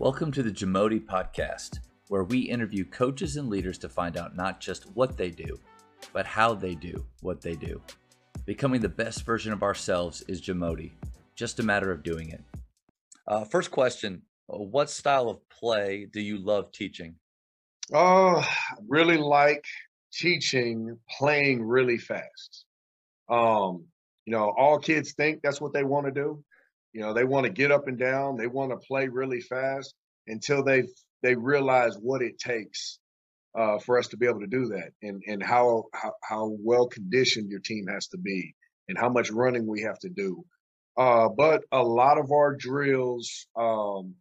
Welcome to the Jamodi Podcast, where we interview coaches and leaders to find out not just what they do, but how they do what they do. Becoming the best version of ourselves is Jamodi, just a matter of doing it. Uh, first question What style of play do you love teaching? Oh, I really like teaching playing really fast. Um, you know, all kids think that's what they want to do. You know, they want to get up and down, they want to play really fast until they they realize what it takes uh, for us to be able to do that, and and how, how how well conditioned your team has to be, and how much running we have to do. Uh, but a lot of our drills, um,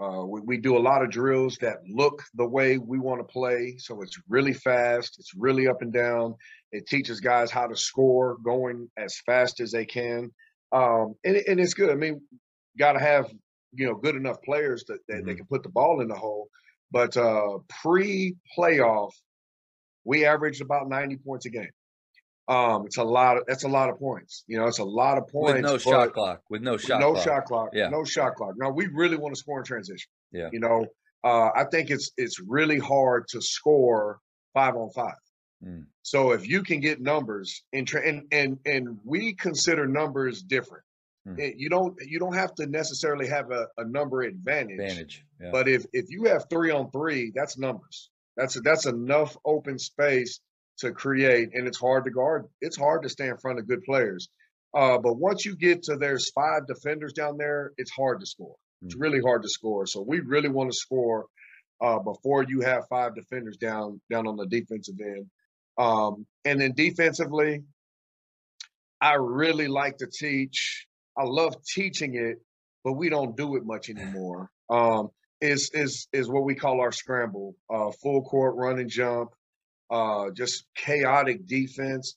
uh, we, we, do a lot of drills that look the way we want to play. So it's really fast, it's really up and down. It teaches guys how to score going as fast as they can. Um, and, and it's good. I mean, got to have you know good enough players that, that mm-hmm. they can put the ball in the hole. But uh, pre-playoff, we averaged about 90 points a game. Um, it's a lot of that's a lot of points. You know, it's a lot of points. With no shot clock. With no shot. With no clock. shot clock. Yeah. No shot clock. Now we really want to score in transition. Yeah. You know, uh, I think it's it's really hard to score five on five. Mm. So if you can get numbers in tra- and and and we consider numbers different. Mm. It, you don't you don't have to necessarily have a, a number advantage. Advantage. Yeah. But if if you have three on three, that's numbers. That's that's enough open space to create, and it's hard to guard. It's hard to stay in front of good players. Uh, but once you get to there's five defenders down there, it's hard to score. Mm. It's really hard to score. So we really want to score uh, before you have five defenders down down on the defensive end. Um, and then defensively, I really like to teach. I love teaching it, but we don't do it much anymore. Um, is is is what we call our scramble, uh, full court run and jump, uh, just chaotic defense.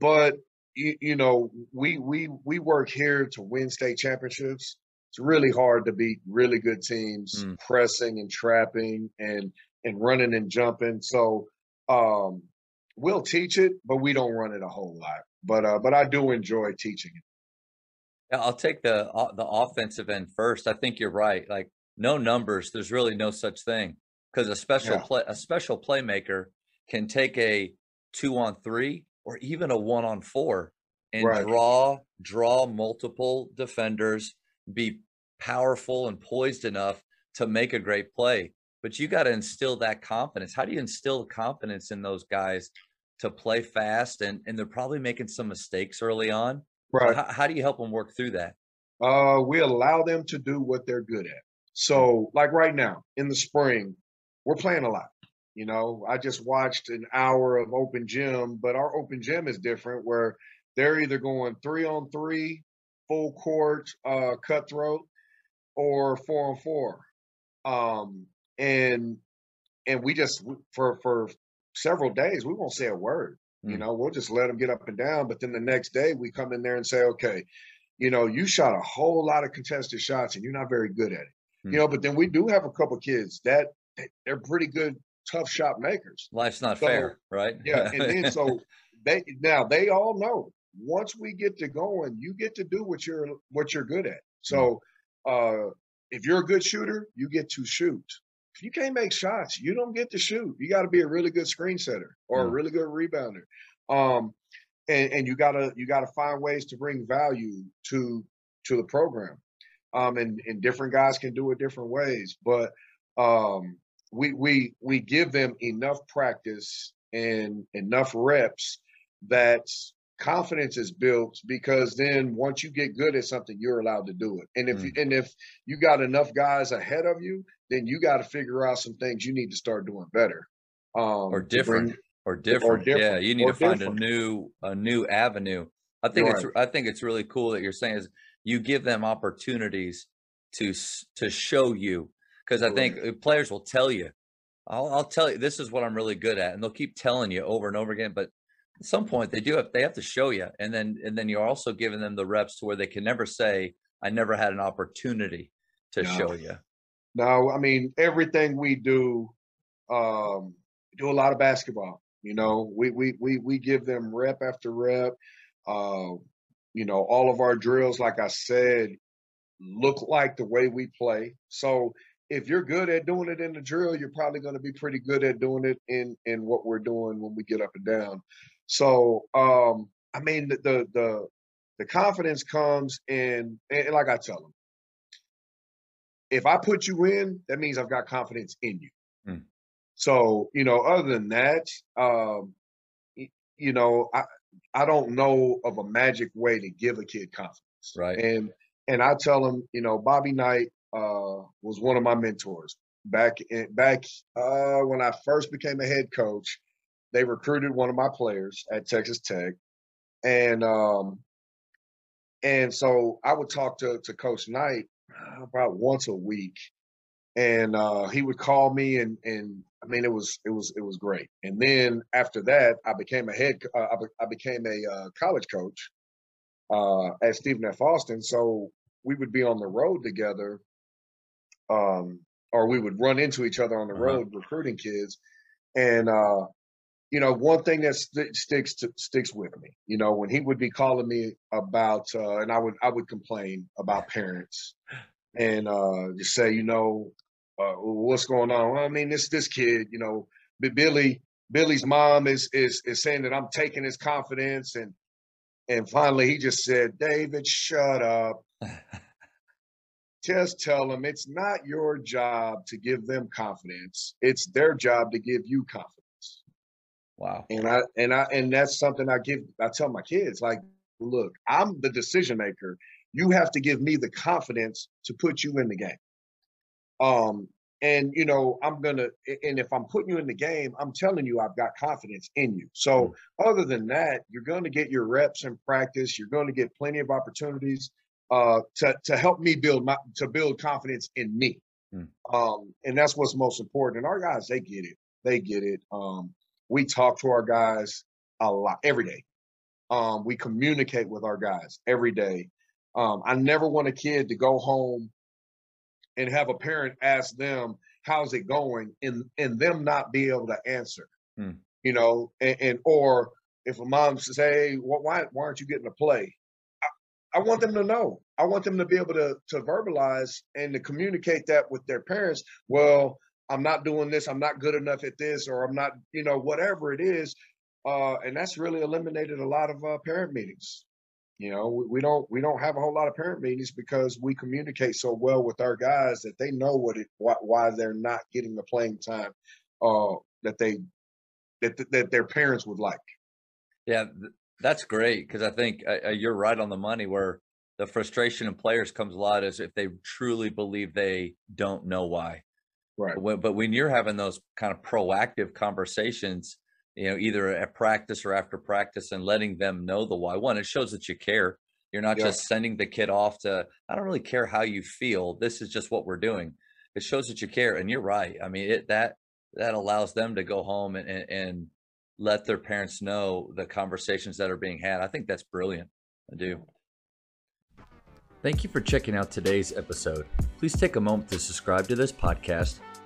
But you, you know, we we we work here to win state championships. It's really hard to beat really good teams mm. pressing and trapping and and running and jumping. So um, we'll teach it, but we don't run it a whole lot. But uh, but I do enjoy teaching it. Yeah, I'll take the uh, the offensive end first. I think you're right. Like no numbers, there's really no such thing because a special yeah. play a special playmaker can take a two on three or even a one on four and right. draw draw multiple defenders, be powerful and poised enough to make a great play. But you got to instill that confidence. How do you instill confidence in those guys to play fast and and they're probably making some mistakes early on. Right. How, how, do you help them work through that? Uh, we allow them to do what they're good at. So, like right now in the spring, we're playing a lot. You know, I just watched an hour of open gym, but our open gym is different where they're either going three on three, full court, uh, cutthroat, or four on four. Um, and and we just for for several days, we won't say a word. Mm. You know, we'll just let them get up and down. But then the next day, we come in there and say, okay, you know, you shot a whole lot of contested shots and you're not very good at it. Mm. You know, but then we do have a couple kids that they're pretty good, tough shot makers. Life's not so, fair, right? yeah. And then so they now they all know once we get to going, you get to do what you're what you're good at. So mm. uh if you're a good shooter, you get to shoot if you can't make shots, you don't get to shoot. You got to be a really good screen setter or a really good rebounder. Um, and, and you gotta you gotta find ways to bring value to to the program. Um, and, and different guys can do it different ways, but um, we we we give them enough practice and enough reps that confidence is built because then once you get good at something you're allowed to do it and if mm. and if you got enough guys ahead of you then you got to figure out some things you need to start doing better um, or different bring, or, different. or different yeah you need to find different. a new a new avenue i think right. it's i think it's really cool that you're saying is you give them opportunities to to show you because i think right. players will tell you I'll, I'll tell you this is what i'm really good at and they'll keep telling you over and over again but at some point they do have they have to show you and then and then you're also giving them the reps to where they can never say i never had an opportunity to no. show you no i mean everything we do um do a lot of basketball you know we we we, we give them rep after rep uh you know all of our drills like i said look like the way we play. So if you're good at doing it in the drill, you're probably going to be pretty good at doing it in in what we're doing when we get up and down. So um, I mean the the the, the confidence comes in, and like I tell them, if I put you in, that means I've got confidence in you. Hmm. So you know, other than that, um, you know, I I don't know of a magic way to give a kid confidence. Right. And and I tell them, you know, Bobby Knight uh, was one of my mentors back in, back uh, when I first became a head coach. They recruited one of my players at Texas Tech, and um, and so I would talk to to Coach Knight about once a week, and uh, he would call me and and I mean it was it was it was great. And then after that, I became a head uh, I, be, I became a uh, college coach uh, at Stephen F. Austin. So we would be on the road together, um, or we would run into each other on the uh-huh. road recruiting kids. And uh, you know, one thing that st- sticks to, sticks with me, you know, when he would be calling me about, uh, and I would I would complain about parents, and uh, just say, you know, uh, what's going on? Well, I mean, this this kid, you know, Billy Billy's mom is is is saying that I'm taking his confidence, and and finally he just said, David, shut up. Just tell them it's not your job to give them confidence. It's their job to give you confidence. Wow. And I and I and that's something I give I tell my kids like, look, I'm the decision maker. You have to give me the confidence to put you in the game. Um and you know, I'm gonna and if I'm putting you in the game, I'm telling you I've got confidence in you. So mm. other than that, you're gonna get your reps in practice, you're gonna get plenty of opportunities uh to to help me build my to build confidence in me. Mm. Um, and that's what's most important. And our guys, they get it. They get it. Um, we talk to our guys a lot every day. Um, we communicate with our guys every day. Um, I never want a kid to go home and have a parent ask them, "How's it going?" and and them not be able to answer. Hmm. You know, and, and, or if a mom says, "Hey, why why aren't you getting to play?" I, I want them to know. I want them to be able to to verbalize and to communicate that with their parents. Well, I'm not doing this, I'm not good enough at this, or I'm not, you know, whatever it is. Uh, and that's really eliminated a lot of uh, parent meetings. You know, we, we, don't we don't have a whole lot of parent meetings because we communicate so well with our guys that they know what it why, why they're not getting the playing time uh, that they that that their parents would like. Yeah, that's great because I think uh, uh, you're right on the money. Where the frustration in players comes a lot is if they truly believe they don't know why Right. But, but when you're having those kind of proactive conversations, you know, either at practice or after practice and letting them know the why, one, it shows that you care. You're not yeah. just sending the kid off to, I don't really care how you feel. This is just what we're doing. It shows that you care. And you're right. I mean, it, that, that allows them to go home and, and, and let their parents know the conversations that are being had. I think that's brilliant. I do. Thank you for checking out today's episode. Please take a moment to subscribe to this podcast,